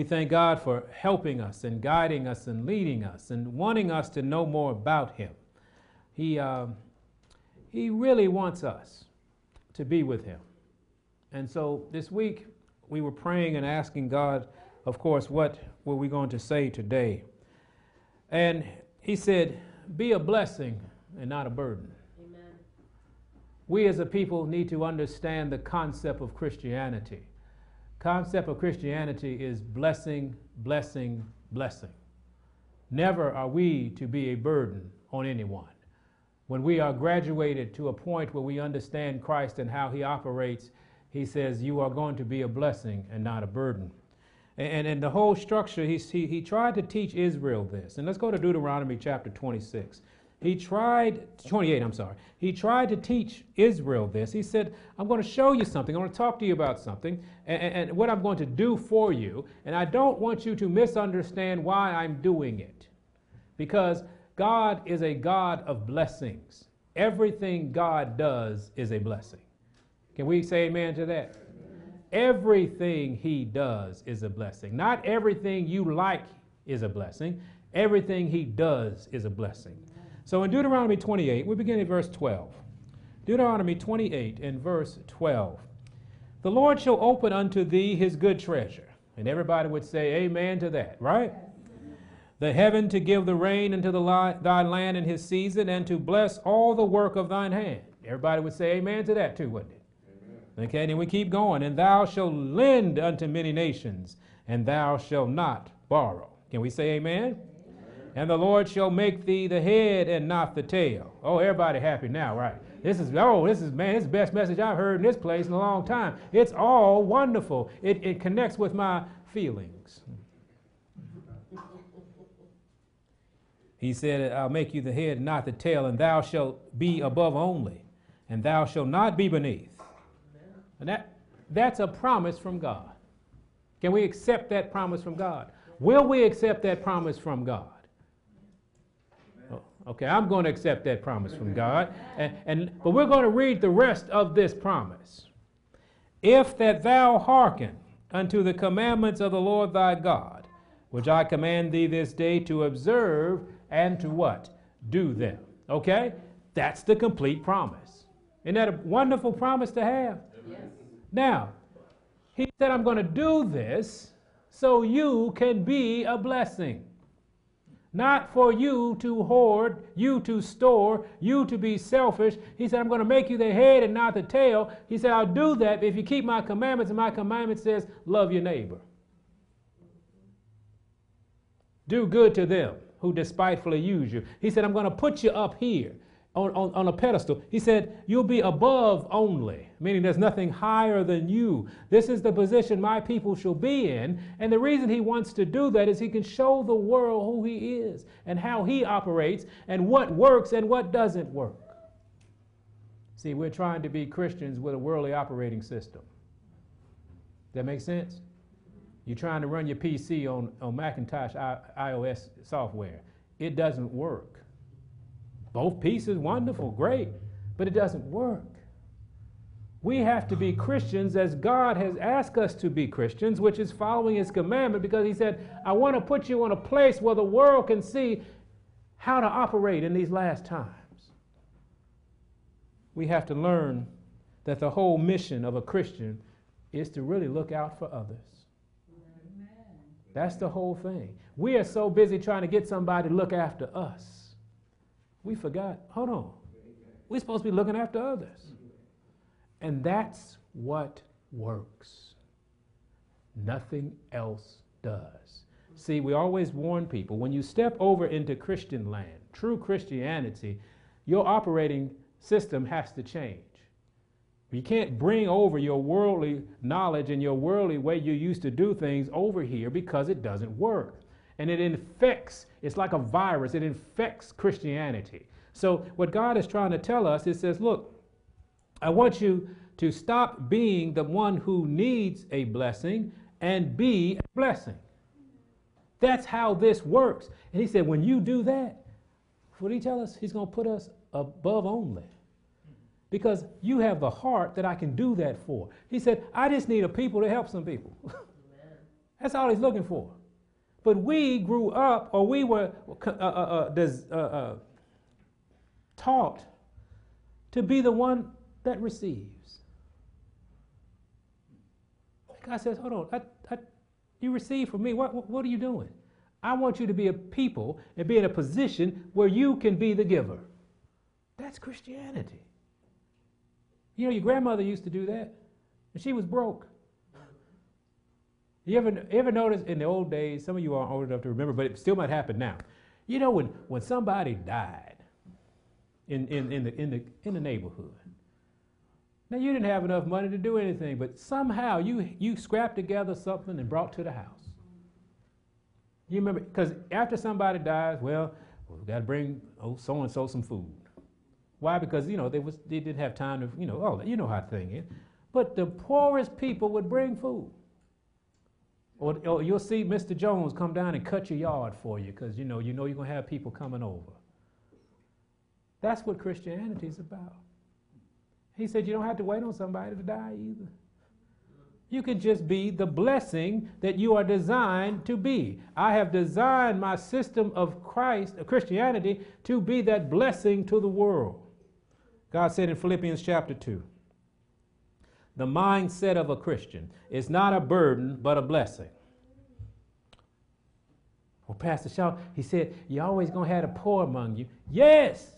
We thank God for helping us and guiding us and leading us and wanting us to know more about Him. He, uh, he really wants us to be with Him. And so this week we were praying and asking God, of course, what were we going to say today? And He said, Be a blessing and not a burden. Amen. We as a people need to understand the concept of Christianity concept of Christianity is blessing, blessing, blessing. Never are we to be a burden on anyone. When we are graduated to a point where we understand Christ and how he operates, he says, You are going to be a blessing and not a burden. And, and, the whole structure, he, he, he tried to teach Israel this. And let's go to Deuteronomy chapter 26. He tried, 28, I'm sorry. He tried to teach Israel this. He said, I'm going to show you something. I'm going to talk to you about something and, and, what I'm going to do for you. And I don't want you to misunderstand why I'm doing it. Because God is a God of blessings. Everything God does is a blessing. Can we say amen to that? Everything He does is a blessing. Not everything you like is a blessing, everything He does is a blessing. So in Deuteronomy 28, we begin at verse 12. Deuteronomy 28 and verse 12. The Lord shall open unto thee his good treasure. And everybody would say amen to that, right? The heaven to give the rain unto the li- thy land in his season, and to bless all the work of thine hand. Everybody would say amen to that too, wouldn't it? Amen. Okay, then we keep going. And thou shalt lend unto many nations, and thou shalt not borrow. Can we say amen? And the Lord shall make thee the head and not the tail. Oh, everybody happy now, right? This is, oh, this is, man, this is the best message I've heard in this place in a long time. It's all wonderful. It, it connects with my feelings. He said, I'll make you the head not the tail, and thou shalt be above only, and thou shalt not be beneath. And that, that's a promise from God. Can we accept that promise from God? Will we accept that promise from God? Okay, I'm going to accept that promise from God. And, and, but we're going to read the rest of this promise. If that thou hearken unto the commandments of the Lord thy God, which I command thee this day to observe and to what? Do them. Okay? That's the complete promise. Isn't that a wonderful promise to have? Yes. Now, he said, I'm going to do this so you can be a blessing. Not for you to hoard, you to store, you to be selfish. He said, I'm going to make you the head and not the tail. He said, I'll do that if you keep my commandments, and my commandment says, love your neighbor. Do good to them who despitefully use you. He said, I'm going to put you up here on, on, on, a pedestal. He said, You'll be above only, meaning there's nothing higher than you. This is the position my people shall be in. And the reason he wants to do that is he can show the world who he is and how he operates and what works and what doesn't work. See, we're trying to be Christians with a worldly operating system. That makes sense? You're trying to run your PC on, on Macintosh I, iOS software. It doesn't work. Both pieces, wonderful, great, but it doesn't work. We have to be Christians as God has asked us to be Christians, which is following His commandment because He said, I want to put you in a place where the world can see how to operate in these last times. We have to learn that the whole mission of a Christian is to really look out for others. Amen. That's the whole thing. We are so busy trying to get somebody to look after us we forgot, hold on. We're supposed to be looking after others. And that's what works. Nothing else does. See, we always warn people when you step over into Christian land, true Christianity, your operating system has to change. You can't bring over your worldly knowledge and your worldly way you used to do things over here because it doesn't work and it infects, it's like a virus, it infects Christianity. So, what God is trying to tell us is says, look, I want you to stop being the one who needs a blessing and be a blessing. That's how this works. And he said, when you do that, what did he tell us? He's going to put us above only. Because you have the heart that I can do that for. He said, I just need a people to help some people. That's all he's looking for. But we grew up, or we were uh, uh, uh, uh, uh taught to be the one that receives. God says, hold on, I, I, you receive from me. What, what, what are you doing? I want you to be a people and be in a position where you can be the giver. That's Christianity. You know, your grandmother used to do that, and she was broke. You ever, ever notice in the old days, some of you aren't old enough to remember, but it still might happen now. You know, when, when somebody died in, in, in, the, in, the, in the neighborhood, now you didn't have enough money to do anything, but somehow you, you scrapped together something and brought to the house. You remember, because after somebody dies, well, we've got to bring oh, so and so some food. Why? Because you know they was they didn't have time to you know oh you know how thing is. But the poorest people would bring food. Or, or you'll see Mr. Jones come down and cut your yard for you because you know you know you're gonna have people coming over. That's what Christianity is about. He said you don't have to wait on somebody to die either. You can just be the blessing that you are designed to be. I have designed my system of Christ, of Christianity, to be that blessing to the world. God said in Philippians chapter 2 the mindset of a Christian is not a burden, but a blessing. Well, Pastor Shaw, he said, You're always going to have the poor among you. Yes,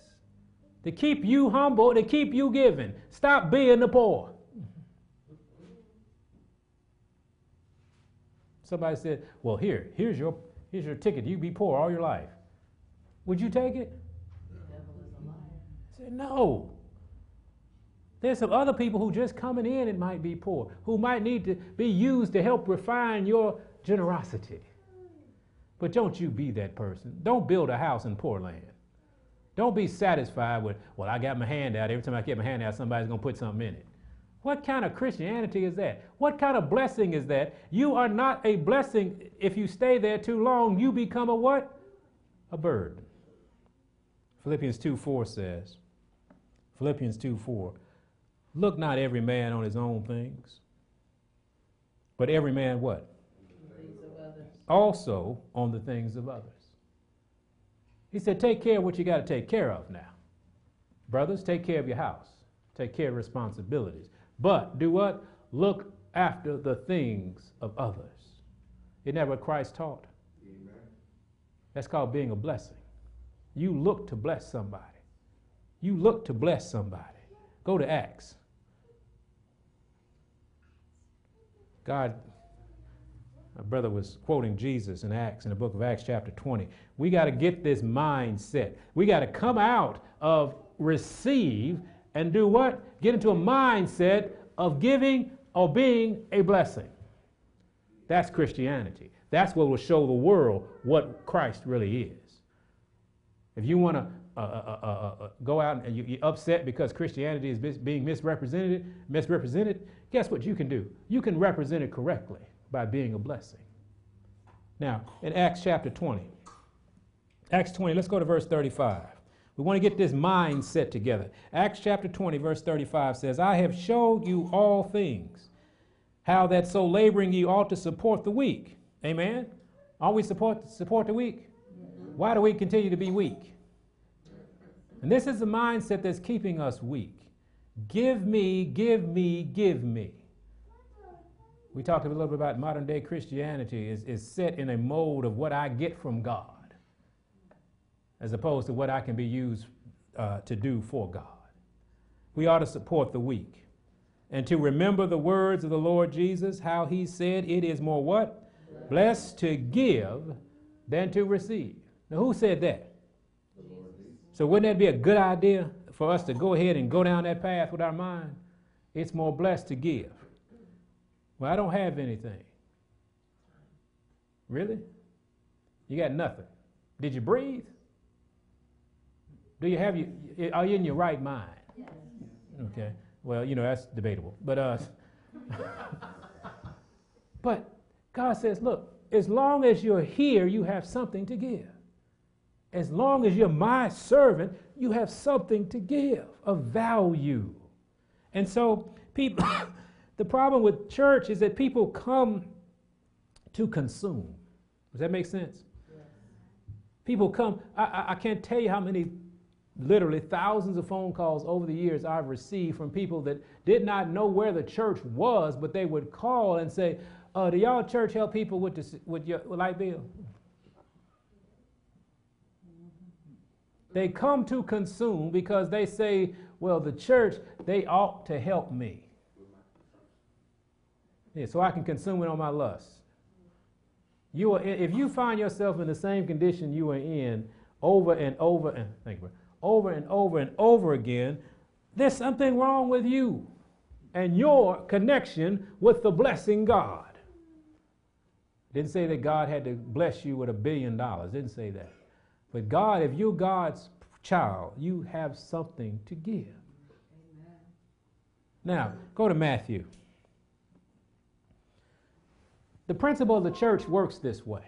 to keep you humble, to keep you giving. Stop being the poor. Somebody said, Well, here, here's your, here's your ticket. You be poor all your life. Would you take it? No. There's some other people who just coming in and might be poor, who might need to be used to help refine your generosity. But don't you be that person. Don't build a house in poor land. Don't be satisfied with, well, I got my hand out. Every time I get my hand out, somebody's going to put something in it. What kind of Christianity is that? What kind of blessing is that? You are not a blessing if you stay there too long. You become a what? A burden. Philippians 2 4 says, Philippians 2 4, look not every man on his own things, but every man what? Also on the things of others. He said, take care of what you got to take care of now. Brothers, take care of your house, take care of responsibilities. But do what? Look after the things of others. Isn't that what Christ taught? Amen. That's called being a blessing. You look to bless somebody. You look to bless somebody. Go to Acts. God, my brother was quoting Jesus in Acts, in the book of Acts, chapter 20. We got to get this mindset. We got to come out of receive and do what? Get into a mindset of giving or being a blessing. That's Christianity. That's what will show the world what Christ really is. If you want to uh uh uh, uh, uh, go out and you, are upset because Christianity is mis- being misrepresented, misrepresented, guess what you can do? You can represent it correctly by being a blessing. Now, in Acts chapter 20, Acts 20, let's go to verse 35. We want to get this mindset together. Acts chapter 20, verse 35 says, I have showed you all things, how that so laboring you ought to support the weak. Amen? Are we support, support the weak? Why do we continue to be weak? And this is the mindset that's keeping us weak. Give me, give me, give me. We talked a little bit about modern day Christianity is, is set in a mold of what I get from God as opposed to what I can be used uh, to do for God. We ought to support the weak and to remember the words of the Lord Jesus, how he said, It is more what? Blessed to give than to receive. Now, who said that? So, wouldn't that be a good idea for us to go ahead and go down that path with our mind? It's more blessed to give. Well, I don't have anything. Really? You got nothing. Did you breathe? Do you have you? Are you in your right mind? Yes. Okay. Well, you know that's debatable, but uh, but God says, look, as long as you're here, you have something to give. As long as you're my servant, you have something to give of value. And so, people, the problem with church is that people come to consume. Does that make sense? People come, I, I, I can't tell you how many literally thousands of phone calls over the years I've received from people that did not know where the church was, but they would call and say, uh, "Do y'all church help people with the, with your with light bill?" They come to consume because they say, "Well, the church they ought to help me, yeah, so I can consume it on my lust." You are, if you find yourself in the same condition you are in over and over and thank you over and over and over again, there's something wrong with you and your connection with the blessing God. Didn't say that God had to bless you with a billion dollars. Didn't say that. But God, if you're God's child, you have something to give. Amen. Now, go to Matthew. The principle of the church works this way.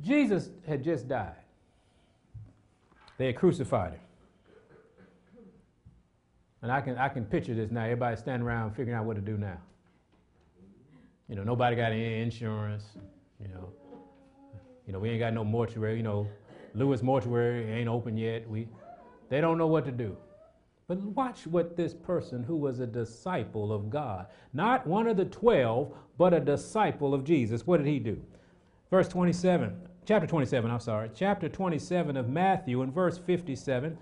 Jesus had just died. They had crucified him. And I can, I can picture this now. Everybody standing around figuring out what to do now. You know, nobody got any insurance. You know, you know, we ain't got no mortuary. You know, Lewis Mortuary ain't open yet. We, they don't know what to do. But watch what this person who was a disciple of God, not one of the 12, but a disciple of Jesus, what did he do? Verse 27 chapter 27, I'm sorry, chapter 27 of Matthew and verse 57.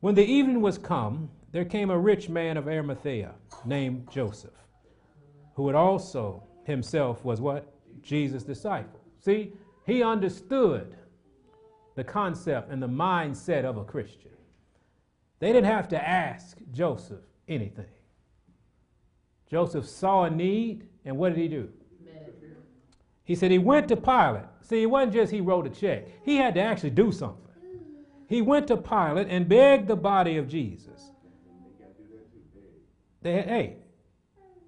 When the evening was come, there came a rich man of Arimathea named Joseph, who had also himself was what? Jesus' disciple. See, he understood the concept and the mindset of a Christian. They didn't have to ask Joseph anything. Joseph saw a need, and what did he do? He said he went to Pilate See, it wasn't just he wrote a check, he had to actually do something. He went to Pilate and begged the body of Jesus. They had, hey,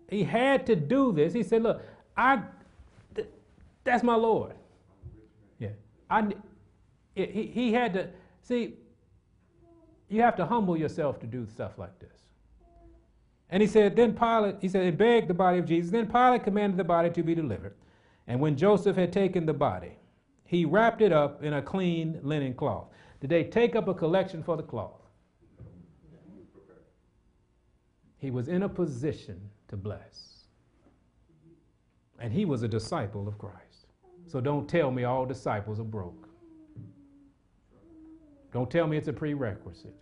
he had to do this. He said, Look, I, th- that's my Lord. Yeah. I, it, he, he had to, see, you have to humble yourself to do stuff like this. And he said, then Pilate, he said, he begged the body of Jesus. Then Pilate commanded the body to be delivered. And when Joseph had taken the body, he wrapped it up in a clean linen cloth. Did they take up a collection for the cloth? He was in a position to bless. And he was a disciple of Christ. So don't tell me all disciples are broke. Don't tell me it's a prerequisite.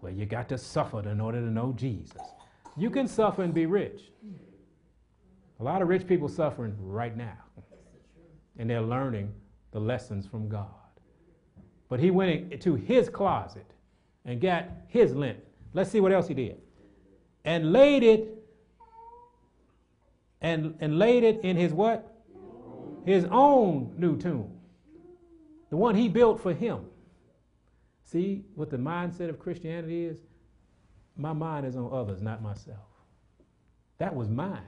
Well, you got to suffer in order to know Jesus. You can suffer and be rich. A lot of rich people suffering right now, and they're learning the lessons from God. But he went into his closet and got his lint. Let's see what else he did. And laid it and, and laid it in his what? His own new tomb. The one he built for him. See what the mindset of Christianity is? My mind is on others, not myself. That was mine.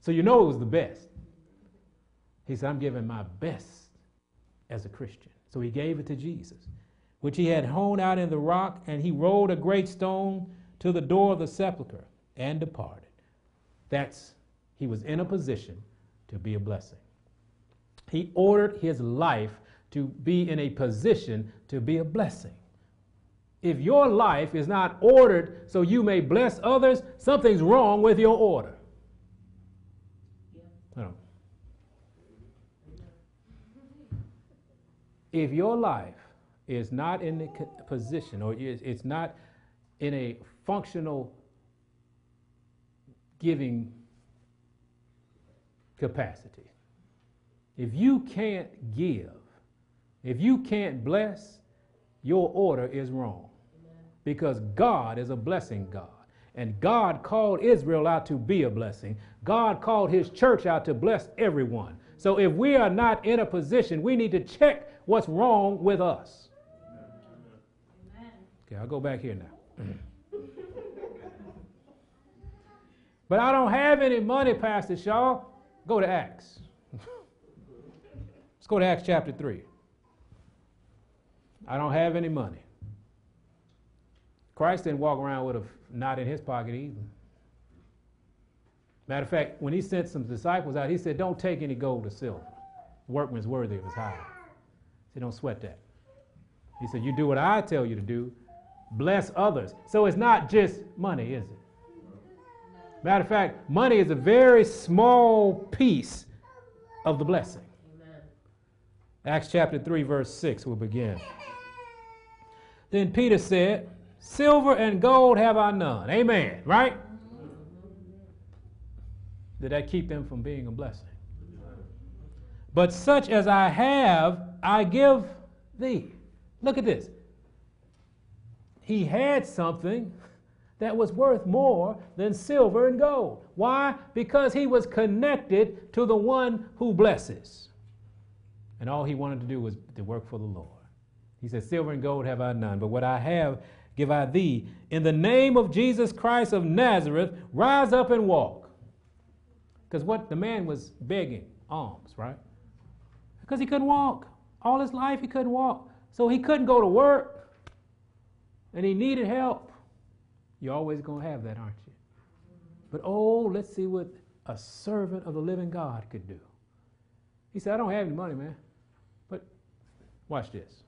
So you know it was the best. He said, I'm giving my best as a Christian. So he gave it to Jesus, which he had hewn out in the rock, and he rolled a great stone to the door of the sepulchre and departed. That's, he was in a position to be a blessing. He ordered his life to be in a position to be a blessing. If your life is not ordered so you may bless others, something's wrong with your order. If your life is not in the position or it's not in a functional giving capacity, if you can't give, if you can't bless, your order is wrong. Because God is a blessing God. And God called Israel out to be a blessing. God called his church out to bless everyone. So if we are not in a position, we need to check what's wrong with us. Okay, I'll go back here now. but I don't have any money, Pastor Shaw. Go to Acts. Let's go to Acts chapter 3. I don't have any money. Christ didn't walk around with a knot in his pocket either. Matter of fact, when he sent some disciples out, he said, Don't take any gold or silver. Workman's worthy of his hire. He said, Don't sweat that. He said, You do what I tell you to do, bless others. So it's not just money, is it? Matter of fact, money is a very small piece of the blessing. Acts chapter 3, verse 6 will begin. Then Peter said, Silver and gold have I none. Amen. Right? Did that keep them from being a blessing? But such as I have, I give thee. Look at this. He had something that was worth more than silver and gold. Why? Because he was connected to the one who blesses. And all he wanted to do was to work for the Lord. He said, Silver and gold have I none, but what I have give I thee. In the name of Jesus Christ of Nazareth, rise up and walk. Because what the man was begging alms, right? Because he couldn't walk. All his life he couldn't walk. So he couldn't go to work. And he needed help. You're always going to have that, aren't you? But oh, let's see what a servant of the living God could do. He said, I don't have any money, man. But watch this.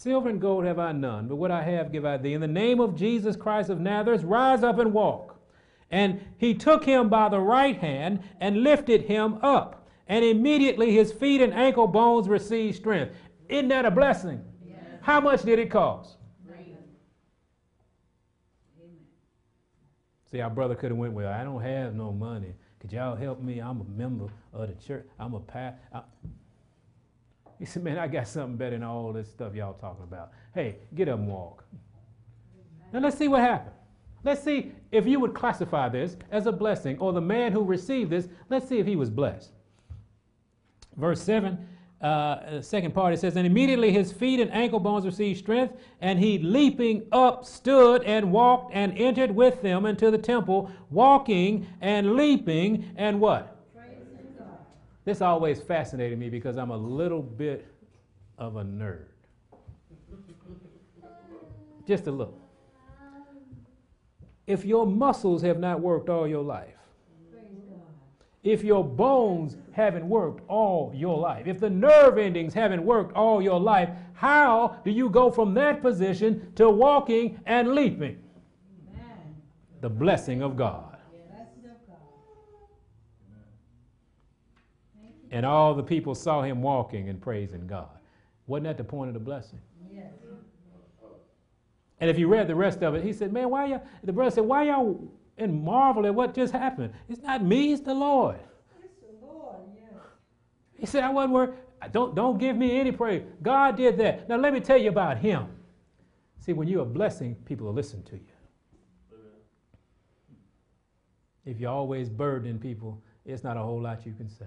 Silver and gold have I none, but what I have give I thee. In the name of Jesus Christ of Nazareth, rise up and walk. And he took him by the right hand and lifted him up. And immediately his feet and ankle bones received strength. Isn't that a blessing? Yes. How much did it cost? See, our brother could have went, well, I don't have no money. Could y'all help me? I'm a member of the church. I'm a pastor. He said, Man, I got something better than all this stuff y'all talking about. Hey, get up and walk. Now let's see what happened. Let's see if you would classify this as a blessing, or the man who received this, let's see if he was blessed. Verse 7, uh, second part, it says, And immediately his feet and ankle bones received strength, and he leaping up stood and walked and entered with them into the temple, walking and leaping and what? This always fascinated me because I'm a little bit of a nerd. Just a little. If your muscles have not worked all your life, if your bones haven't worked all your life, if the nerve endings haven't worked all your life, how do you go from that position to walking and leaping? Amen. The blessing of God. And all the people saw him walking and praising God. Wasn't that the point of the blessing? Yes. And if you read the rest of it, he said, Man, why y'all, the brother said, Why y'all in marvel at what just happened? It's not me, it's the Lord. It's the Lord, yes. He said, I wasn't worried. Don't, don't give me any praise. God did that. Now let me tell you about him. See, when you're a blessing, people will listen to you. If you're always burdening people, it's not a whole lot you can say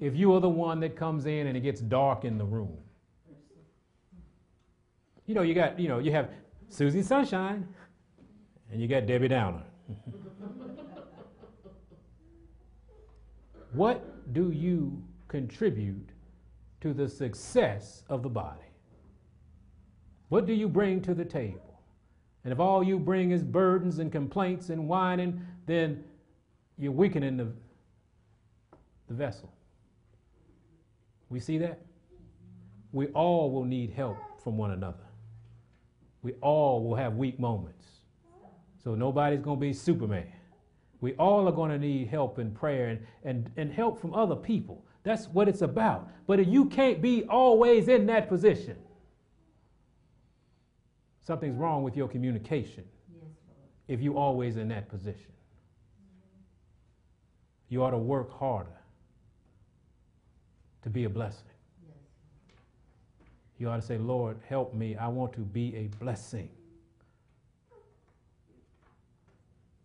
if you are the one that comes in and it gets dark in the room. You know, you got, you know, you have Susie Sunshine and you got Debbie Downer. what do you contribute to the success of the body? What do you bring to the table? And if all you bring is burdens and complaints and whining, then you're weakening the, the vessel. We see that? We all will need help from one another. We all will have weak moments. So nobody's going to be Superman. We all are going to need help in prayer and, and, and help from other people. That's what it's about. But you can't be always in that position. Something's wrong with your communication if you're always in that position. You ought to work harder to be a blessing. You ought to say, Lord, help me. I want to be a blessing.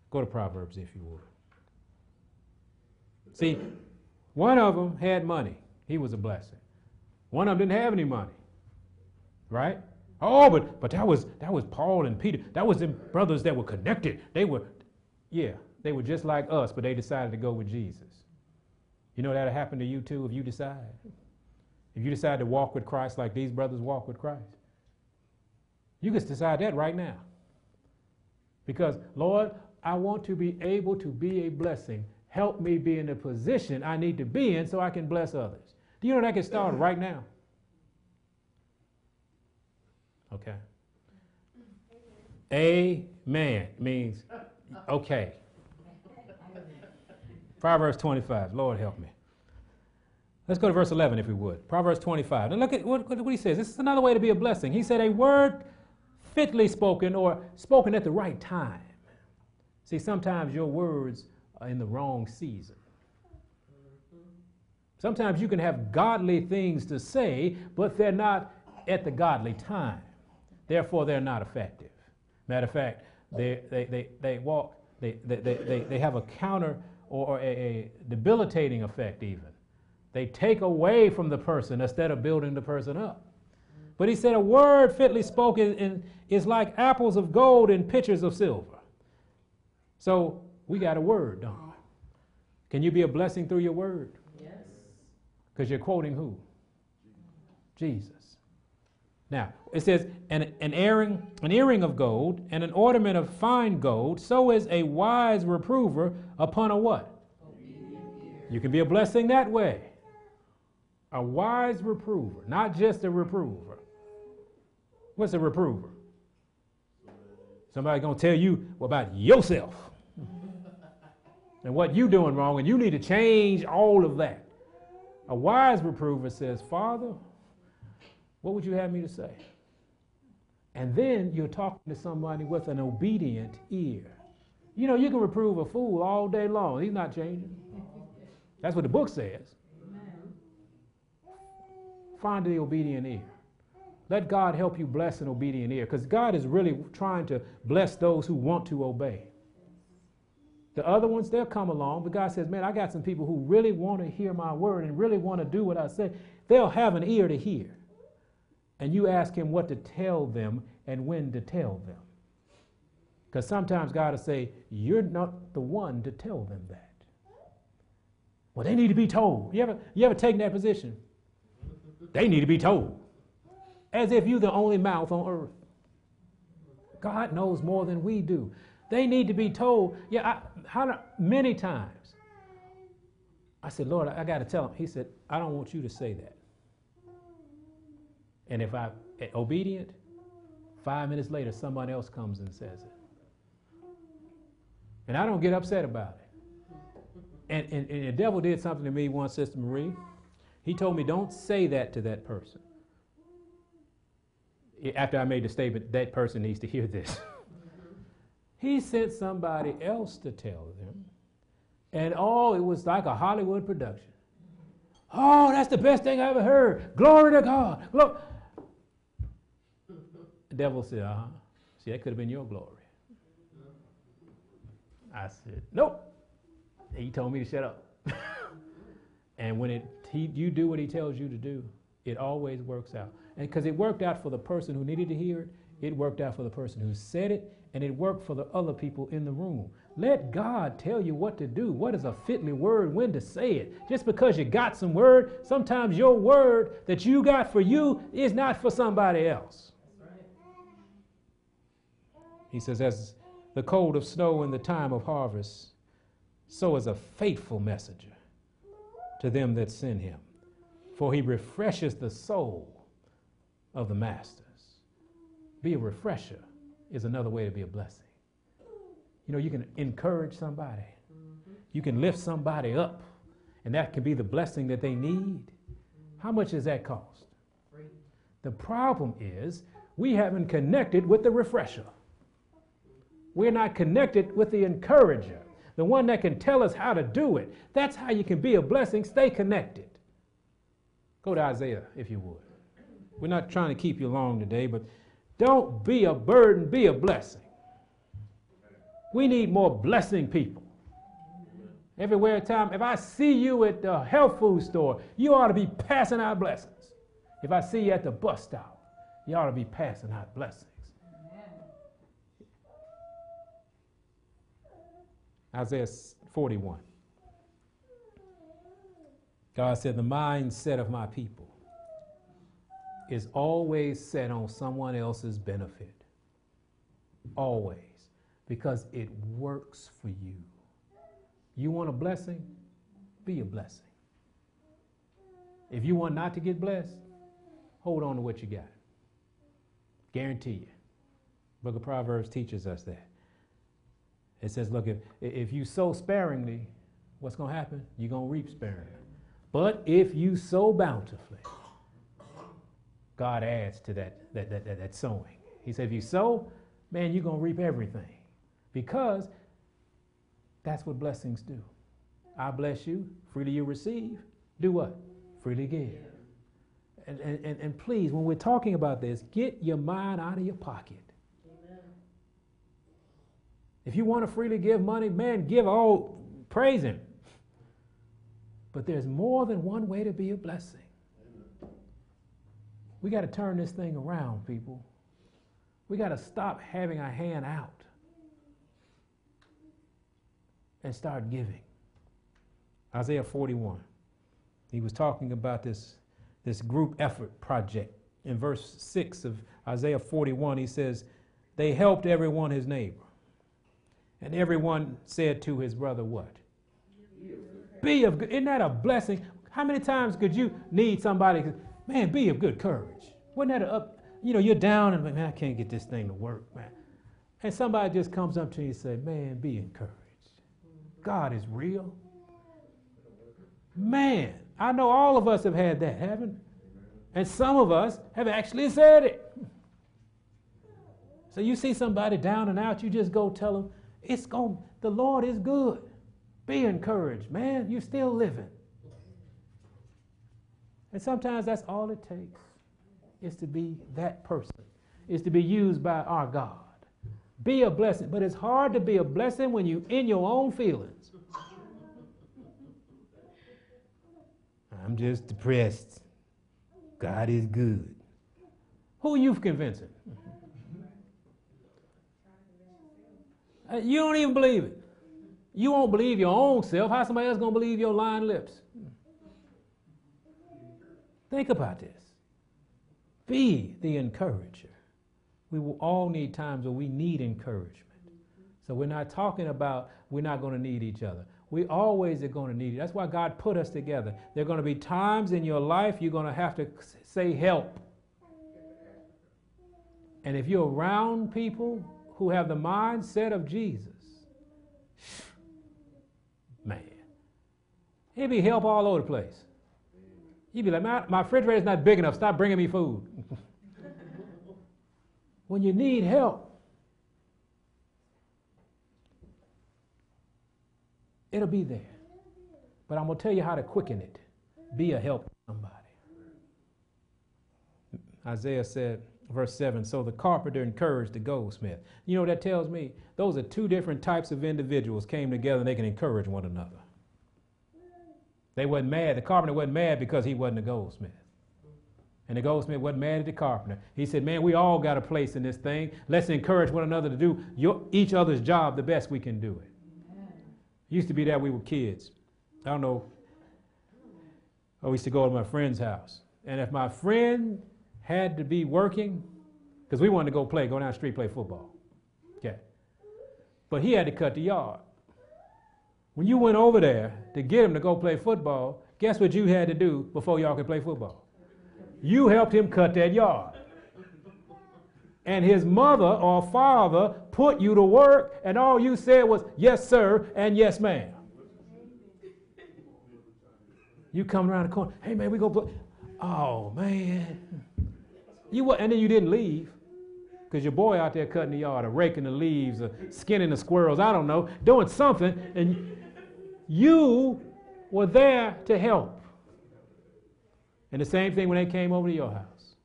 Go to Proverbs if you would. See, one of them had money. He was a blessing. One of them didn't have any money. Right? Oh, but but that was that was Paul and Peter. That was them brothers that were connected. They were, yeah, they were just like us, but they decided to go with Jesus. You know that'll happen to you too if you decide. If you decide to walk with Christ like these brothers walk with Christ. You can decide that right now. Because, Lord, I want to be able to be a blessing. Help me be in the position I need to be in so I can bless others. Do you know that can start right now? Okay. Amen means okay. Proverbs 25. Lord help me. Let's go to verse 11 if we would. Proverbs 25. And look at what, what he says. This is another way to be a blessing. He said, A word fitly spoken or spoken at the right time. See, sometimes your words are in the wrong season. Sometimes you can have godly things to say, but they're not at the godly time. Therefore, they're not effective. Matter of fact, they, they, they, they walk, they, they, they, they have a counter or a, a debilitating effect, even. They take away from the person instead of building the person up. But he said, A word fitly spoken is like apples of gold in pitchers of silver. So we got a word, don't we? Can you be a blessing through your word? Yes. Because you're quoting who? Jesus. Now, it says, an, an, earring, an earring of gold and an ornament of fine gold, so is a wise reprover upon a what? You can be a blessing that way. A wise reprover, not just a reprover. What's a reprover? Somebody gonna tell you about yourself and what you doing wrong, and you need to change all of that. A wise reprover says, Father, what would you have me to say? And then you're talking to somebody with an obedient ear. You know, you can reprove a fool all day long. He's not changing. That's what the book says. Find the obedient ear. Let God help you bless an obedient ear because God is really trying to bless those who want to obey. The other ones, they'll come along, but God says, Man, I got some people who really want to hear my word and really want to do what I say. They'll have an ear to hear and you ask him what to tell them and when to tell them. Because sometimes God will say, You're not the one to tell them that. Well, they need to be told. You ever, you ever taken that position? They need to be told. As if you're the only mouth on earth. God knows more than we do. They need to be told. Yeah, I, how, many times. I said, Lord, I, I got to tell him. He said, I don't want you to say that. And if I'm eh, obedient, five minutes later, somebody else comes and says it. And I don't get upset about it. And, and, and the devil did something to me once, Sister Marie. He told me, don't say that to that person. After I made the statement, that person needs to hear this. he sent somebody else to tell them. And oh, it was like a Hollywood production. Oh, that's the best thing I ever heard. Glory to God. Glory. Devil said, uh huh. See, that could have been your glory. I said, nope. He told me to shut up. and when it, he, you do what he tells you to do, it always works out. And because it worked out for the person who needed to hear it, it worked out for the person who said it, and it worked for the other people in the room. Let God tell you what to do. What is a fitly word, when to say it. Just because you got some word, sometimes your word that you got for you is not for somebody else. He says, As the cold of snow in the time of harvest, so is a faithful messenger to them that send him. For he refreshes the soul of the masters. Be a refresher is another way to be a blessing. You know, you can encourage somebody, you can lift somebody up, and that can be the blessing that they need. How much does that cost? The problem is we haven't connected with the refresher we're not connected with the encourager, the one that can tell us how to do it. That's how you can be a blessing. Stay connected. Go to Isaiah, if you would. We're not trying to keep you long today, but don't be a burden, be a blessing. We need more blessing people. Everywhere time, if I see you at the health food store, you ought to be passing out blessings. If I see you at the bus stop, you ought to be passing out blessings. Isaiah 41. God said, The mindset of my people is always set on someone else's benefit. Always. because it works for you. You want a blessing? Be a blessing. If you want not to get blessed, hold on to what you got. Guarantee you. Book of Proverbs teaches us that. It says, look, if, if you sow sparingly, what's going to happen? You're going to reap sparingly. But if you sow bountifully, God adds to that, that, that, that, that sowing. He said, if you sow, man, you're going to reap everything. Because that's what blessings do. I bless you, freely you receive. Do what? Freely give. And, and, and, please, when we're talking about this, get your mind out of your pocket. If you want to freely give money, man, give all, praise Him. But there's more than one way to be a blessing. We got to turn this thing around, people. We got to stop having our hand out and start giving. Isaiah 41. He was talking about this, this group effort project. In verse 6 of Isaiah 41, he says, They helped everyone his neighbor. And everyone said to his brother, What? Be of good. Isn't that a blessing? How many times could you need somebody? Man, be of good courage. Wasn't that a up? You know, you're down and man, I can't get this thing to work, man. And somebody just comes up to you and say, Man, be encouraged. God is real. Man, I know all of us have had that, haven't? And some of us have actually said it. So you see somebody down and out, you just go tell them, it's going the Lord is good. Be encouraged, man. You're still living. And sometimes that's all it takes is to be that person, is to be used by our God. Be a blessing. But it's hard to be a blessing when you're in your own feelings. I'm just depressed. God is good. Who are you convincing? Uh, Uh, you don't even believe it. You won't believe your own self. How somebody else gonna believe your lying lips? Think about this. Be the encourager. We will all need times where we need encouragement. So we're not talking about we're not going to need each other. We always are going to need it. That's why God put us together. There are going to be times in your life you're going to have to say help. And if you're around people who have the mindset of Jesus, man, he'll be help all over the place. He'd be like, my, my refrigerator's not big enough. Stop bringing me food. when you need help, it'll be there. But I'm going to tell you how to quicken it. Be a help to somebody. Isaiah said, verse 7 So the carpenter encouraged the goldsmith. You know that tells me? Those are two different types of individuals came together and they can encourage one another. They wasn't mad. The carpenter wasn't mad because he wasn't a goldsmith. And the goldsmith wasn't mad at the carpenter. He said, Man, we all got a place in this thing. Let's encourage one another to do your, each other's job the best we can do it. Used to be that we were kids. I don't know. I used to go to my friend's house. And if my friend had to be working, because we wanted to go play, go down the street, play football. Okay. But he had to cut the yard. When you went over there to get him to go play football, guess what you had to do before y'all could play football? You helped him cut that yard. And his mother or father put you to work, and all you said was, yes, sir, and yes, ma'am. You come around the corner, hey, man, we go. Oh, man. You And then you didn't leave because your boy out there cutting the yard or raking the leaves or skinning the squirrels, I don't know, doing something, and you were there to help. And the same thing when they came over to your house.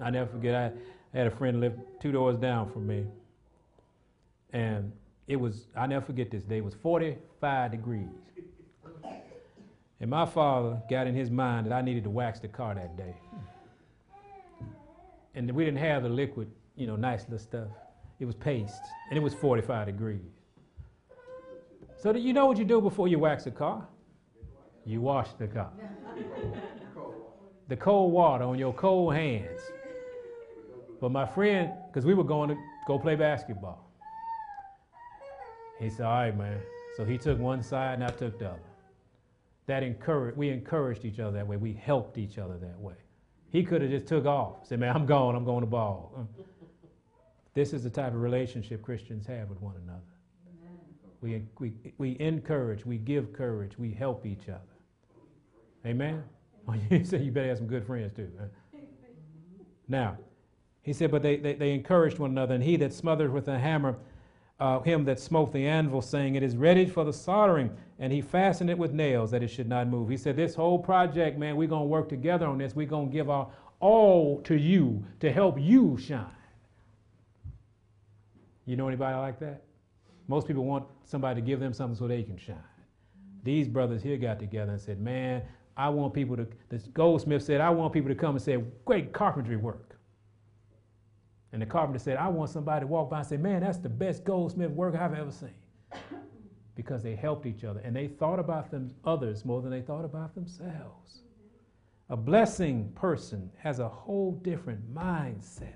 I never forget, I had a friend live two doors down from me. And it was, I never forget this day, it was 45 degrees. And my father got in his mind that I needed to wax the car that day. And we didn't have the liquid, you know, nice little stuff. It was paste, and it was 45 degrees. So do you know what you do before you wax a car? You wash the car. the cold water on your cold hands. But my friend, because we were going to go play basketball. He said, All right, man. So he took one side and I took the other. That encouraged, we encouraged each other that way. We helped each other that way. He could have just took off, said, Man, I'm gone, I'm going to ball. This is the type of relationship Christians have with one another. We, we, we encourage, we give courage, we help each other. Amen? You say you better have some good friends too. Now, he said, but they, they, they, encouraged one another, and he that smothered with a hammer uh, him that smote the anvil, saying, It is ready for the soldering. And he fastened it with nails that it should not move. He said, This whole project, man, we're going to work together on this. We're going to give our all to you to help you shine. You know anybody like that? Most people want somebody to give them something so they can shine. These brothers here got together and said, Man, I want people to, the goldsmith said, I want people to come and say, Great carpentry work. And the carpenter said, I want somebody to walk by and say, Man, that's the best goldsmith work I've ever seen. because they helped each other and they thought about them others more than they thought about themselves. A blessing person has a whole different mindset.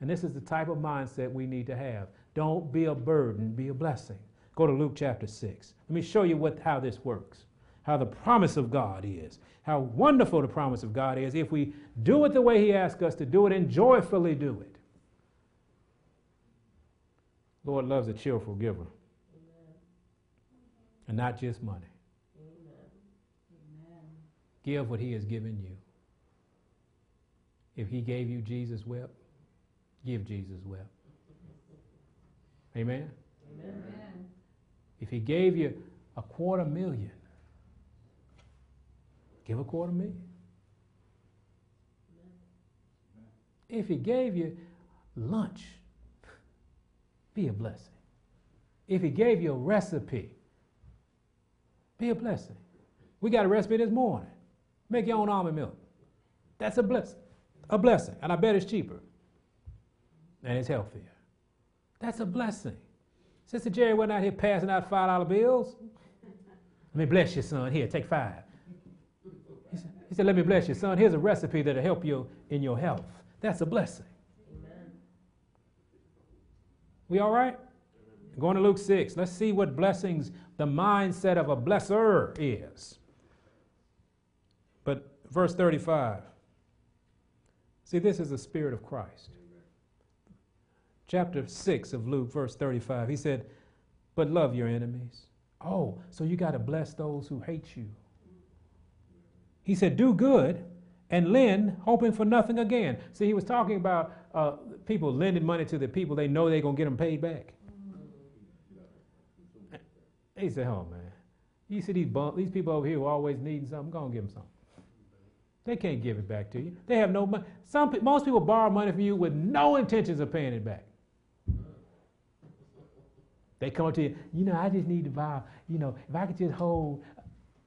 And this is the type of mindset we need to have. Don't be a burden, be a blessing. Go to Luke chapter 6. Let me show you what, how this works, how the promise of God is, how wonderful the promise of God is if we do it the way He asks us to do it and joyfully do it. Lord loves a cheerful giver. Amen. And not just money. Amen. Give what He has given you. If He gave you Jesus' wept, give Jesus wept. Amen? Amen. If he gave you a quarter million, give a quarter million. If he gave you lunch, be a blessing. If he gave you a recipe, be a blessing. We got a recipe this morning. Make your own almond milk. That's a blessing. A blessing. And I bet it's cheaper. And it's healthier. That's a blessing. Sister Jerry went out here passing out $5 bills. Let me bless you, son. Here, take five. He said, he said, Let me bless you, son. Here's a recipe that'll help you in your health. That's a blessing. Amen. We all right? Going to Luke 6. Let's see what blessings the mindset of a blesser is. But verse 35. See, this is the Spirit of Christ chapter 6 of Luke, verse 35. He said, But love your enemies. Oh, so you got to bless those who hate you. He said, Do good and lend, hoping for nothing again. See, he was talking about uh, people lending money to the people they know they're going to get them paid back. They say, Oh, man. You see these, bump, these people over here who always needing something, go and give them something. They can't give it back to you. They have no money. Some, most people borrow money from you with no intentions of paying it back. They come up to you, you know, I just need to buy, you know, if I could just hold.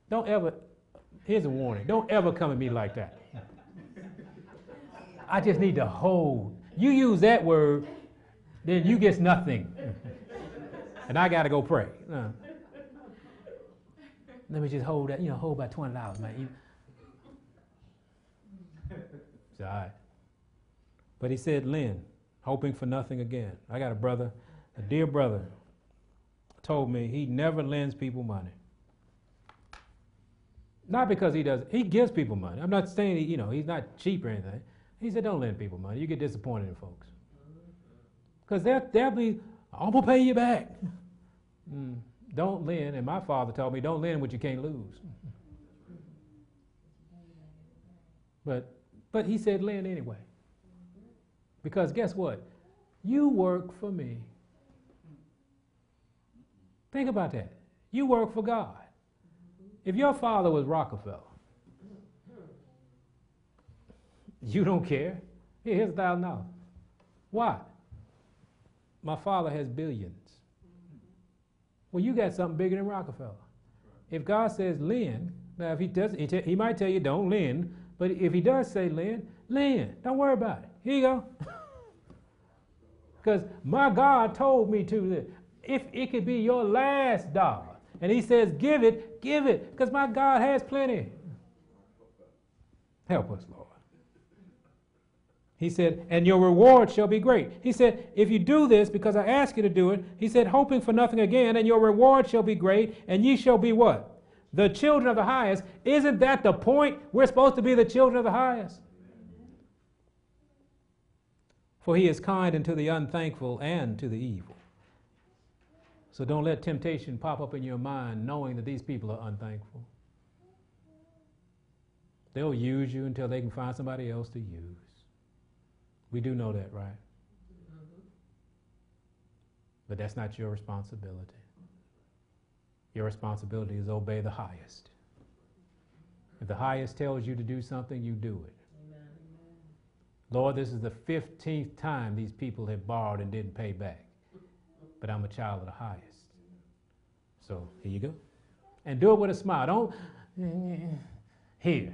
Don't ever, here's a warning don't ever come at me like that. I just need to hold. You use that word, then you get nothing. and I got to go pray. Uh, let me just hold that, you know, hold about $20, man. You, it's all right. But he said, Lynn, hoping for nothing again. I got a brother, a dear brother, told me he never lends people money. Not because he does, he gives people money. I'm not saying, he, you know, he's not cheap or anything. He said, don't lend people money. You get disappointed in folks. Because they'll, they'll be, I'm going to pay you back. Mm, don't lend. And my father told me, don't lend what you can't lose. but, but he said, lend anyway. Because guess what? You work for me. Think about that. You work for God. If your father was Rockefeller, you don't care. Here, here's a now. Why? My father has billions. Well, you got something bigger than Rockefeller. If God says lend, now if he does, he, he might tell you don't lend, but if he does say lend, lend. Don't worry about it. Here you go. Because my God told me to if it could be your last dollar. And he says, give it, give it, because my God has plenty. Help us, Lord. He said, and your reward shall be great. He said, if you do this because I ask you to do it, he said, hoping for nothing again, and your reward shall be great, and ye shall be what? The children of the highest. Isn't that the point? We're supposed to be the children of the highest. For he is kind unto the unthankful and to the evil. So don't let temptation pop up in your mind knowing that these people are unthankful. They'll use you until they can find somebody else to use. We do know that, right? But that's not your responsibility. Your responsibility is obey the highest. If the highest tells you to do something, you do it. Amen. Lord, this is the 15th time these people have borrowed and didn't pay back. But I'm a child of the highest. So here you go. And do it with a smile. Don't, here.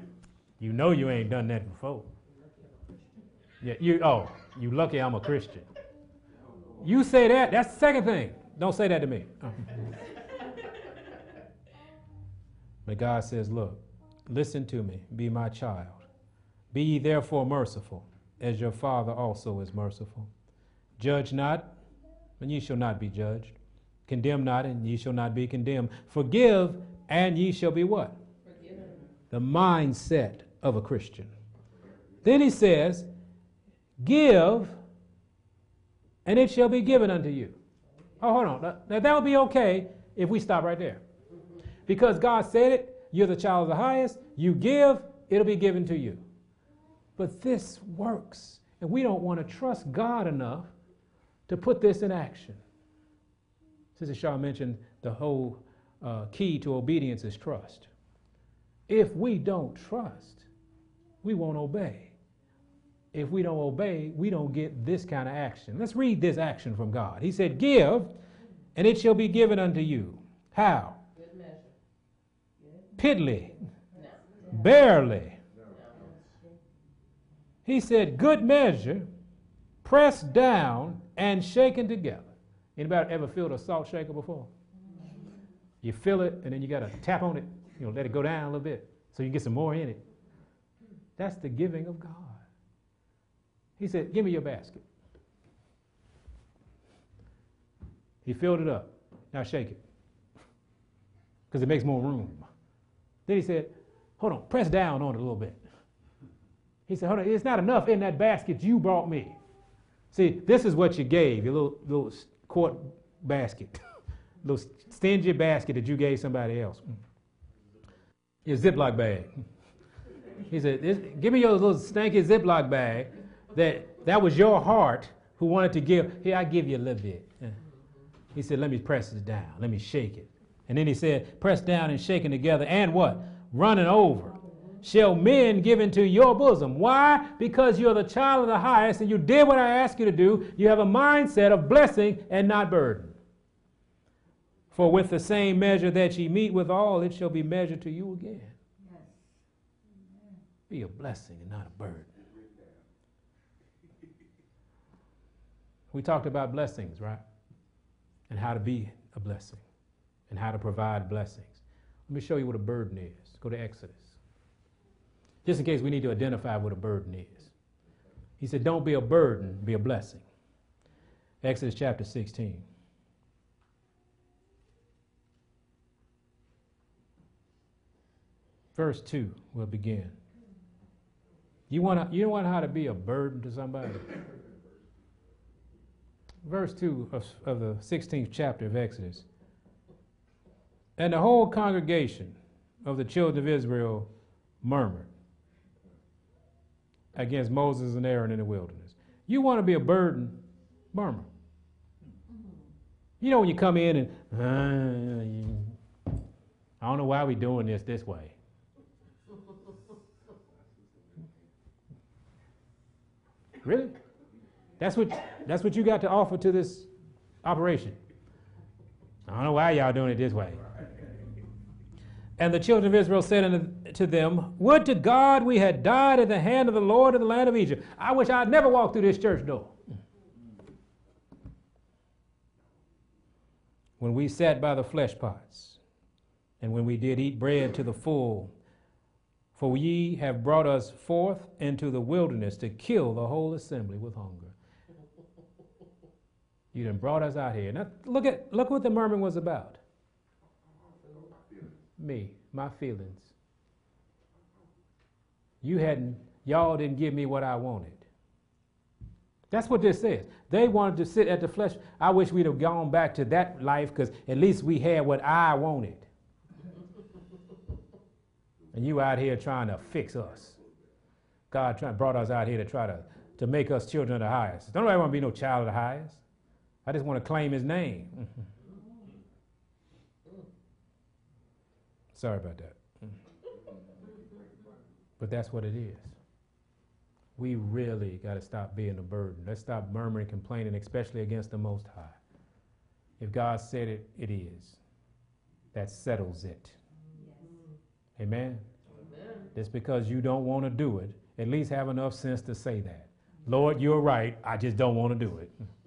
You know you ain't done that before. Yeah, you oh, you lucky I'm a Christian. You say that, that's the second thing. Don't say that to me. but God says, Look, listen to me, be my child. Be ye therefore merciful, as your Father also is merciful. Judge not, and ye shall not be judged. Condemn not, and ye shall not be condemned. Forgive, and ye shall be what? Forgiven. The mindset of a Christian. Then he says, Give, and it shall be given unto you. Oh, hold on. Now, that would be okay if we stop right there. Because God said it, you're the child of the highest, you give, it'll be given to you. But this works, and we don't want to trust God enough to put this in action. Sister Shaw mentioned the whole uh, key to obedience is trust. If we don't trust, we won't obey if we don't obey, we don't get this kind of action. Let's read this action from God. He said, Give, and it shall be given unto you. How? Piddly. Barely. He said, Good measure, pressed down and shaken together. Anybody ever filled a salt shaker before? You fill it, and then you got to tap on it, you know, let it go down a little bit so you get some more in it. That's the giving of God. He said, Give me your basket. He filled it up. Now shake it. Because it makes more room. Then he said, Hold on, press down on it a little bit. He said, Hold on, it's not enough in that basket you brought me. See, this is what you gave, your little, little quart basket, little stingy basket that you gave somebody else. Your Ziploc bag. He said, Give me your little stanky Ziploc bag that that was your heart who wanted to give. Here, I give you a little bit. He said, let me press it down. Let me shake it. And then he said, press down and shaking together and what? Running over. Shall men give into your bosom? Why? Because you're the child of the highest and you did what I asked you to do. You have a mindset of blessing and not burden. For with the same measure that ye meet withal, it shall be measured to you again. Be a blessing and not a burden. We talked about blessings, right? And how to be a blessing and how to provide blessings. Let me show you what a burden is. Go to Exodus. Just in case we need to identify what a burden is. He said, Don't be a burden, be a blessing. Exodus chapter 16. Verse 2 will begin. You want to you want how to be a burden to somebody? Verse 2 of, of the 16th chapter of Exodus. And the whole congregation of the children of Israel murmured against Moses and Aaron in the wilderness. You want to be a burden, murmur. You know when you come in and, uh, I don't know why we're doing this this way. Really? That's what, that's what you got to offer to this operation. I don't know why y'all doing it this way. And the children of Israel said unto them, Would to God we had died in the hand of the Lord in the land of Egypt. I wish I'd never walked through this church door. When we sat by the flesh pots, and when we did eat bread to the full, For ye have brought us forth into the wilderness to kill the whole assembly with hunger. You done brought us out here. Now look at look what the murmuring was about. Me, my feelings. You hadn't, y'all didn't give me what I wanted. That's what this says. They wanted to sit at the flesh. I wish we'd have gone back to that life because at least we had what I wanted. and you out here trying to fix us. God trying, brought us out here to try to, to make us children of the highest. Don't nobody want to be no child of the highest. I just want to claim his name. Sorry about that. But that's what it is. We really got to stop being a burden. Let's stop murmuring, complaining, especially against the Most High. If God said it, it is. That settles it. Yes. Amen? Amen? Just because you don't want to do it, at least have enough sense to say that. Lord, you're right. I just don't want to do it.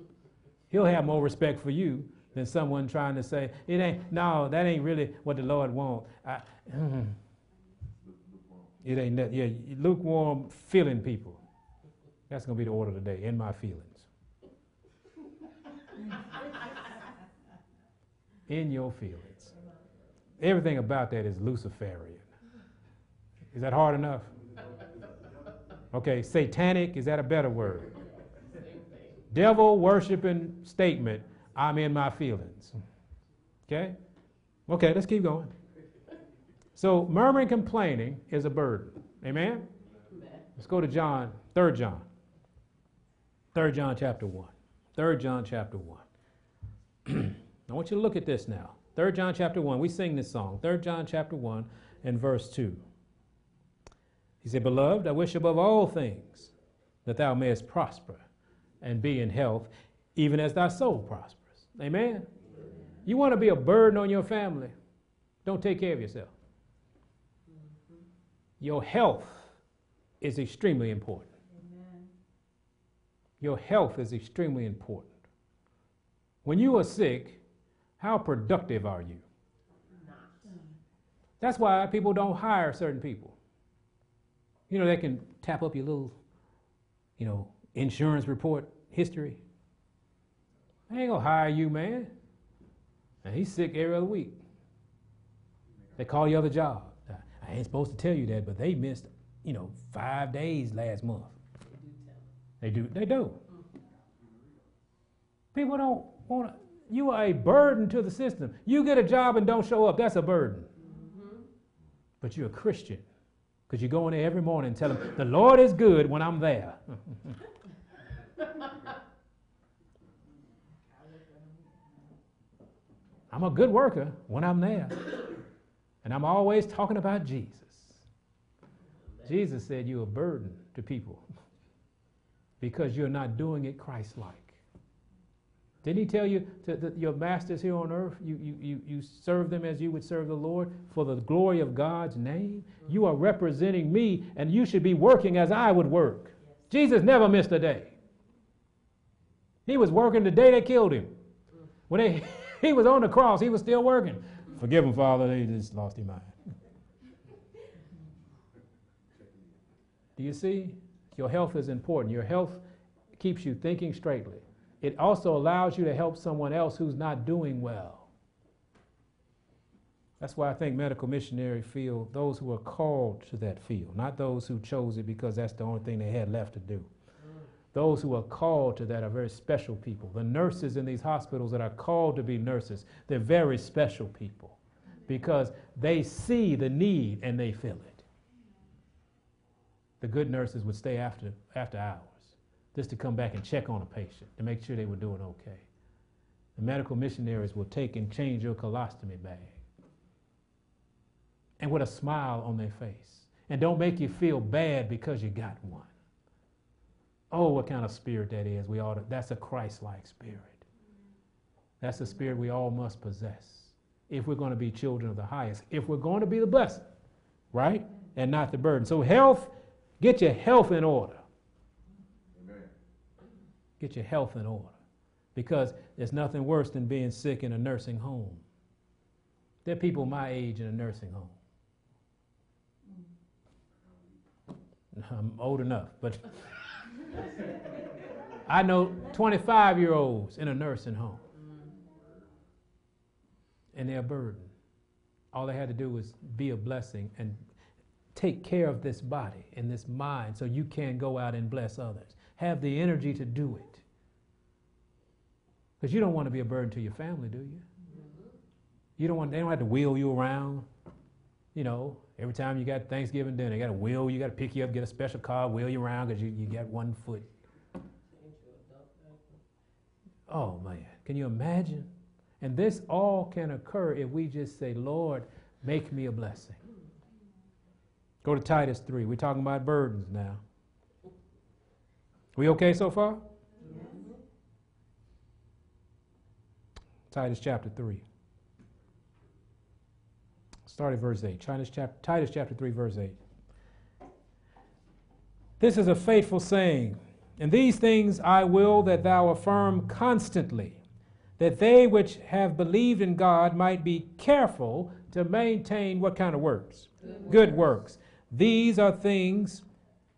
He'll have more respect for you than someone trying to say, it ain't, no, that ain't really what the Lord wants. Mm-hmm. It ain't that, yeah, lukewarm feeling people. That's going to be the order of the day, in my feelings. in your feelings. Everything about that is Luciferian. Is that hard enough? Okay, satanic, is that a better word? Devil worshiping statement, I'm in my feelings. Okay? Okay, let's keep going. So murmuring, complaining is a burden. Amen? Let's go to John, 3 John. 3 John chapter 1. 3 John chapter 1. I want you to look at this now. 3 John chapter 1. We sing this song. 3 John chapter 1 and verse 2. He said, Beloved, I wish above all things that thou mayest prosper and be in health, even as thy soul prospers. Amen? You want to be a burden on your family? Don't take care of yourself your health is extremely important. Your health is extremely important. When you are sick, how productive are you? That's why people don't hire certain people. You know, they can tap up your little, you know, insurance report history. I ain't gonna hire you, man. And he's sick every other week. They call you other job. I ain't supposed to tell you that, but they missed, you know, five days last month. They do. They do. People don't want to. You are a burden to the system. You get a job and don't show up. That's a burden. Mm-hmm. But you're a Christian because you go in there every morning and tell them the Lord is good when I'm there. I'm a good worker when I'm there. And I'm always talking about Jesus. Jesus said you're a burden to people because you're not doing it Christ like. Didn't he tell you to, that your masters here on earth, you, you, you, you serve them as you would serve the Lord for the glory of God's name? You are representing me, and you should be working as I would work. Jesus never missed a day. He was working the day they killed him. When they, he was on the cross, he was still working. Forgive them, Father, they just lost their mind. Do you see? Your health is important. Your health keeps you thinking straightly. It also allows you to help someone else who's not doing well. That's why I think medical missionary field, those who are called to that field, not those who chose it because that's the only thing they had left to do. Those who are called to that are very special people. The nurses in these hospitals that are called to be nurses, they're very special people because they see the need and they feel it. The good nurses would stay after, after hours just to come back and check on a patient to make sure they were doing okay. The medical missionaries will take and change your colostomy bag and with a smile on their face and don't make you feel bad because you got one. Oh, what kind of spirit that is. We ought to, that's a Christ-like spirit. That's the spirit we all must possess if we're going to be children of the highest, if we're going to be the blessing, right? And not the burden. So health, get your health in order. Amen. Get your health in order. Because there's nothing worse than being sick in a nursing home. There are people my age in a nursing home. I'm old enough, but I know 25 year olds in a nursing home. And they're a burden. All they had to do was be a blessing and take care of this body and this mind so you can go out and bless others. Have the energy to do it. Because you don't want to be a burden to your family, do you? You don't want they don't have to wheel you around. You know, every time you got Thanksgiving dinner, you got to wheel you, got to pick you up, get a special car, wheel you around because you, you got one foot. Oh man, can you imagine? And this all can occur if we just say, Lord, make me a blessing. Go to Titus 3. We're talking about burdens now. We okay so far? Yes. Titus chapter 3. Start at verse 8. Titus chapter, Titus chapter 3, verse 8. This is a faithful saying, and these things I will that thou affirm constantly that they which have believed in God might be careful to maintain what kind of works? Good, good works. These are things,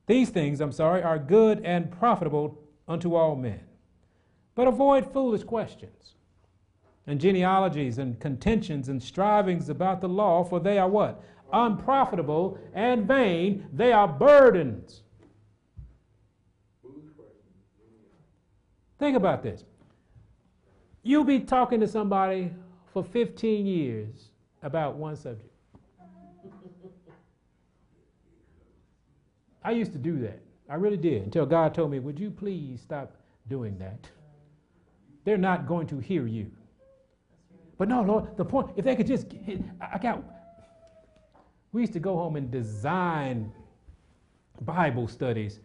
these things, I'm sorry, are good and profitable unto all men. But avoid foolish questions and genealogies and contentions and strivings about the law, for they are what? Unprofitable and vain. They are burdens. Think about this. You'll be talking to somebody for 15 years about one subject. I used to do that. I really did until God told me, Would you please stop doing that? They're not going to hear you. But no, Lord, the point, if they could just, I got, we used to go home and design Bible studies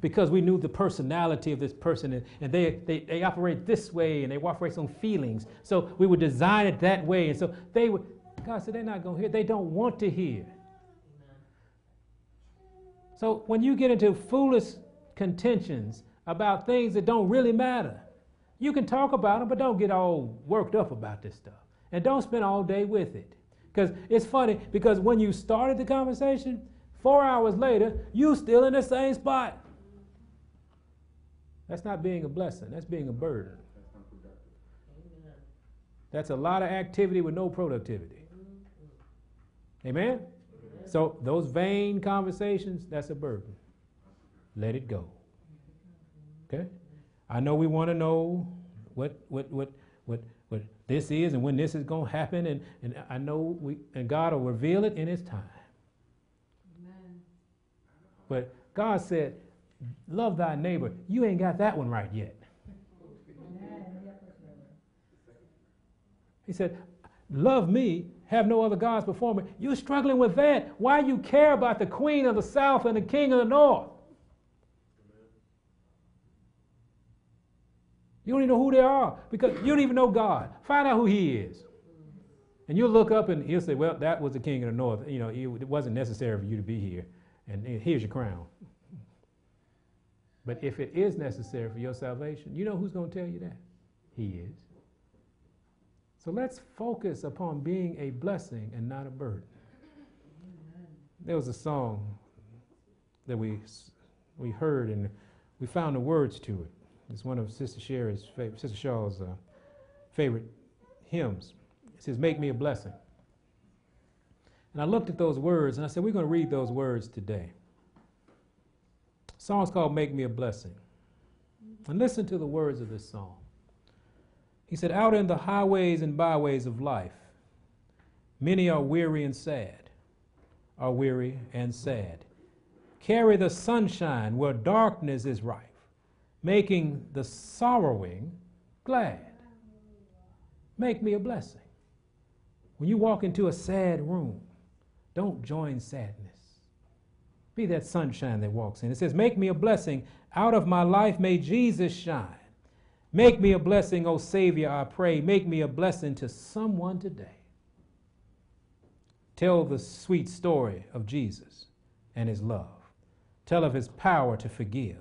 because we knew the personality of this person and, and they, they, they operate this way and they operate on feelings. So we would design it that way. And so they would, God said, they're not going to hear. They don't want to hear. So when you get into foolish contentions about things that don't really matter, you can talk about them, but don't get all worked up about this stuff. And don't spend all day with it. Because it's funny, because when you started the conversation, four hours later, you still in the same spot. That's not being a blessing, that's being a burden. That's a lot of activity with no productivity. Amen? So, those vain conversations, that's a burden. Let it go. Okay? I know we want to know what, what, what, what, what this is and when this is going to happen, and, and I know we, and God will reveal it in His time. Amen. But God said, love thy neighbor. You ain't got that one right yet. He said, Love me, have no other gods before me. You're struggling with that. Why you care about the queen of the south and the king of the north? You don't even know who they are because you don't even know God. Find out who He is. And you'll look up and He'll say, Well, that was the king of the north. You know, it wasn't necessary for you to be here. And here's your crown. But if it is necessary for your salvation, you know who's going to tell you that? He is. So let's focus upon being a blessing and not a burden. There was a song that we, we heard and we found the words to it. It's one of Sister Sherry's, Sister Shaw's uh, favorite hymns. It says, Make me a blessing. And I looked at those words and I said, We're going to read those words today song's called Make Me a Blessing. And listen to the words of this song. He said, Out in the highways and byways of life, many are weary and sad, are weary and sad. Carry the sunshine where darkness is rife, making the sorrowing glad. Make me a blessing. When you walk into a sad room, don't join sadness. Be that sunshine that walks in. It says, Make me a blessing. Out of my life may Jesus shine. Make me a blessing, O Savior, I pray. Make me a blessing to someone today. Tell the sweet story of Jesus and his love. Tell of his power to forgive.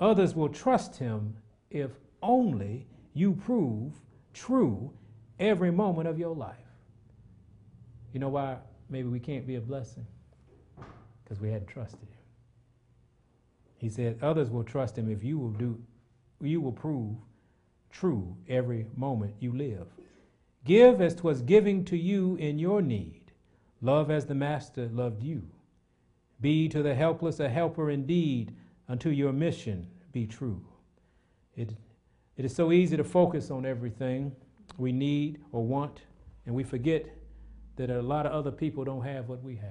Others will trust him if only you prove true every moment of your life. You know why maybe we can't be a blessing? because we hadn't trusted him. He said, Others will trust him if you will do you will prove true every moment you live. Give as 'twas giving to you in your need. Love as the Master loved you. Be to the helpless a helper indeed until your mission be true. It, it is so easy to focus on everything we need or want, and we forget that a lot of other people don't have what we have.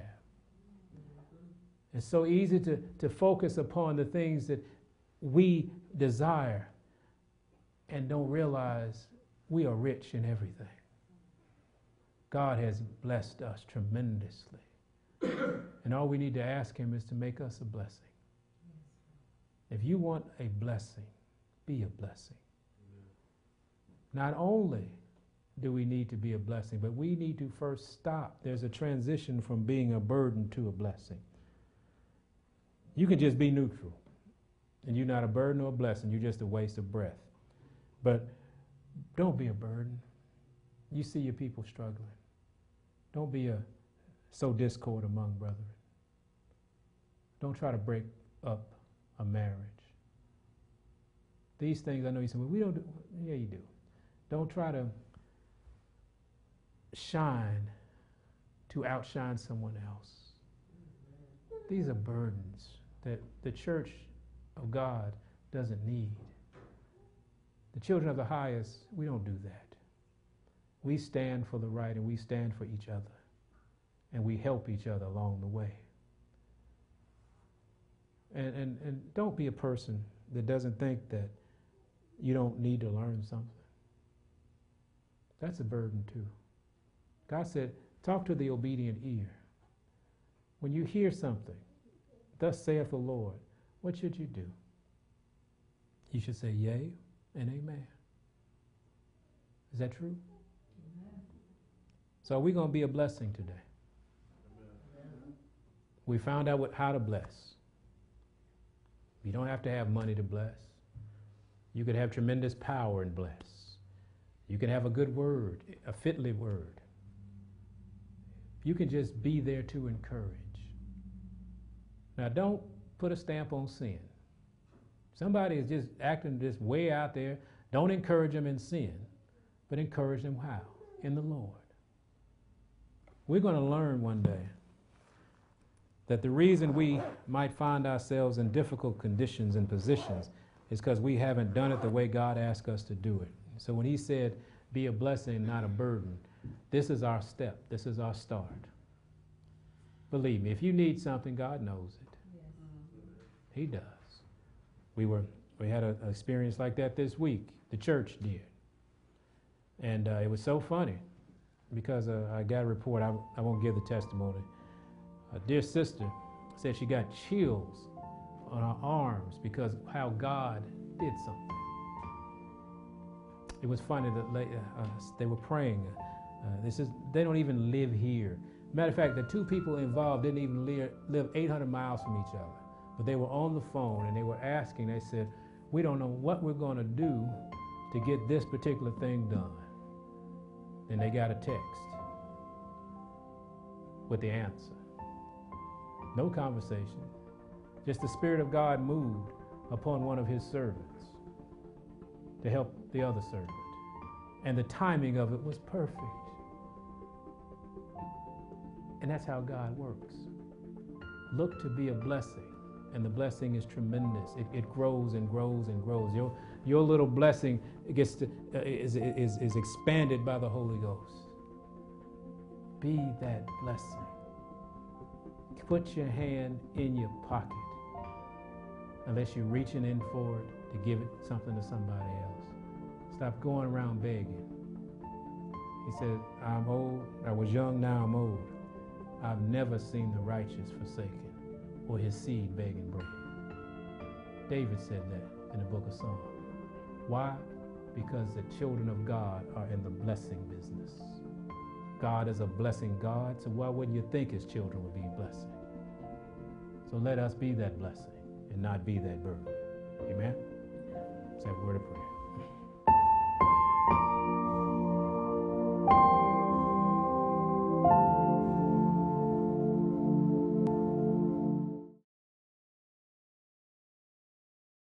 It's so easy to, to focus upon the things that we desire and don't realize we are rich in everything. God has blessed us tremendously. and all we need to ask Him is to make us a blessing. If you want a blessing, be a blessing. Not only do we need to be a blessing, but we need to first stop. There's a transition from being a burden to a blessing. You can just be neutral, and you're not a burden or a blessing, you're just a waste of breath. But don't be a burden. You see your people struggling. Don't be a sow discord among brethren. Don't try to break up a marriage. These things I know you say, well, we don't do yeah, you do. Don't try to shine to outshine someone else. These are burdens that the church of God doesn't need. The children of the highest, we don't do that. We stand for the right and we stand for each other. And we help each other along the way. And, and, and don't be a person that doesn't think that you don't need to learn something. That's a burden too. God said, talk to the obedient ear. When you hear something, thus saith the Lord, what should you do? You should say yea and amen. Is that true? Amen. So are we going to be a blessing today? Amen. We found out what, how to bless. You don't have to have money to bless. You could have tremendous power and bless. You can have a good word, a fitly word. You can just be there to encourage. Now, don't put a stamp on sin. Somebody is just acting this way out there. Don't encourage them in sin, but encourage them how? In the Lord. We're going to learn one day that the reason we might find ourselves in difficult conditions and positions is because we haven't done it the way God asked us to do it. So when He said, be a blessing, not a burden, this is our step, this is our start. Believe me, if you need something, God knows it. Yes. He does. We were we had an experience like that this week. The church did, and uh, it was so funny because uh, I got a report. I, I won't give the testimony. A dear sister said she got chills on her arms because how God did something. It was funny that they, uh, they were praying. Uh, this is they don't even live here. Matter of fact, the two people involved didn't even live, live 800 miles from each other. But they were on the phone and they were asking, they said, We don't know what we're going to do to get this particular thing done. And they got a text with the answer. No conversation. Just the Spirit of God moved upon one of his servants to help the other servant. And the timing of it was perfect. And that's how God works. Look to be a blessing and the blessing is tremendous. It, it grows and grows and grows. Your, your little blessing gets to, uh, is, is, is expanded by the Holy Ghost. Be that blessing. Put your hand in your pocket unless you're reaching in for it to give it something to somebody else. Stop going around begging. He said, I'm old. I was young, now I'm old. I've never seen the righteous forsaken or his seed begging bread. David said that in the book of Psalms. Why? Because the children of God are in the blessing business. God is a blessing God, so why wouldn't you think his children would be blessing? So let us be that blessing and not be that burden. Amen? Let's a word of prayer.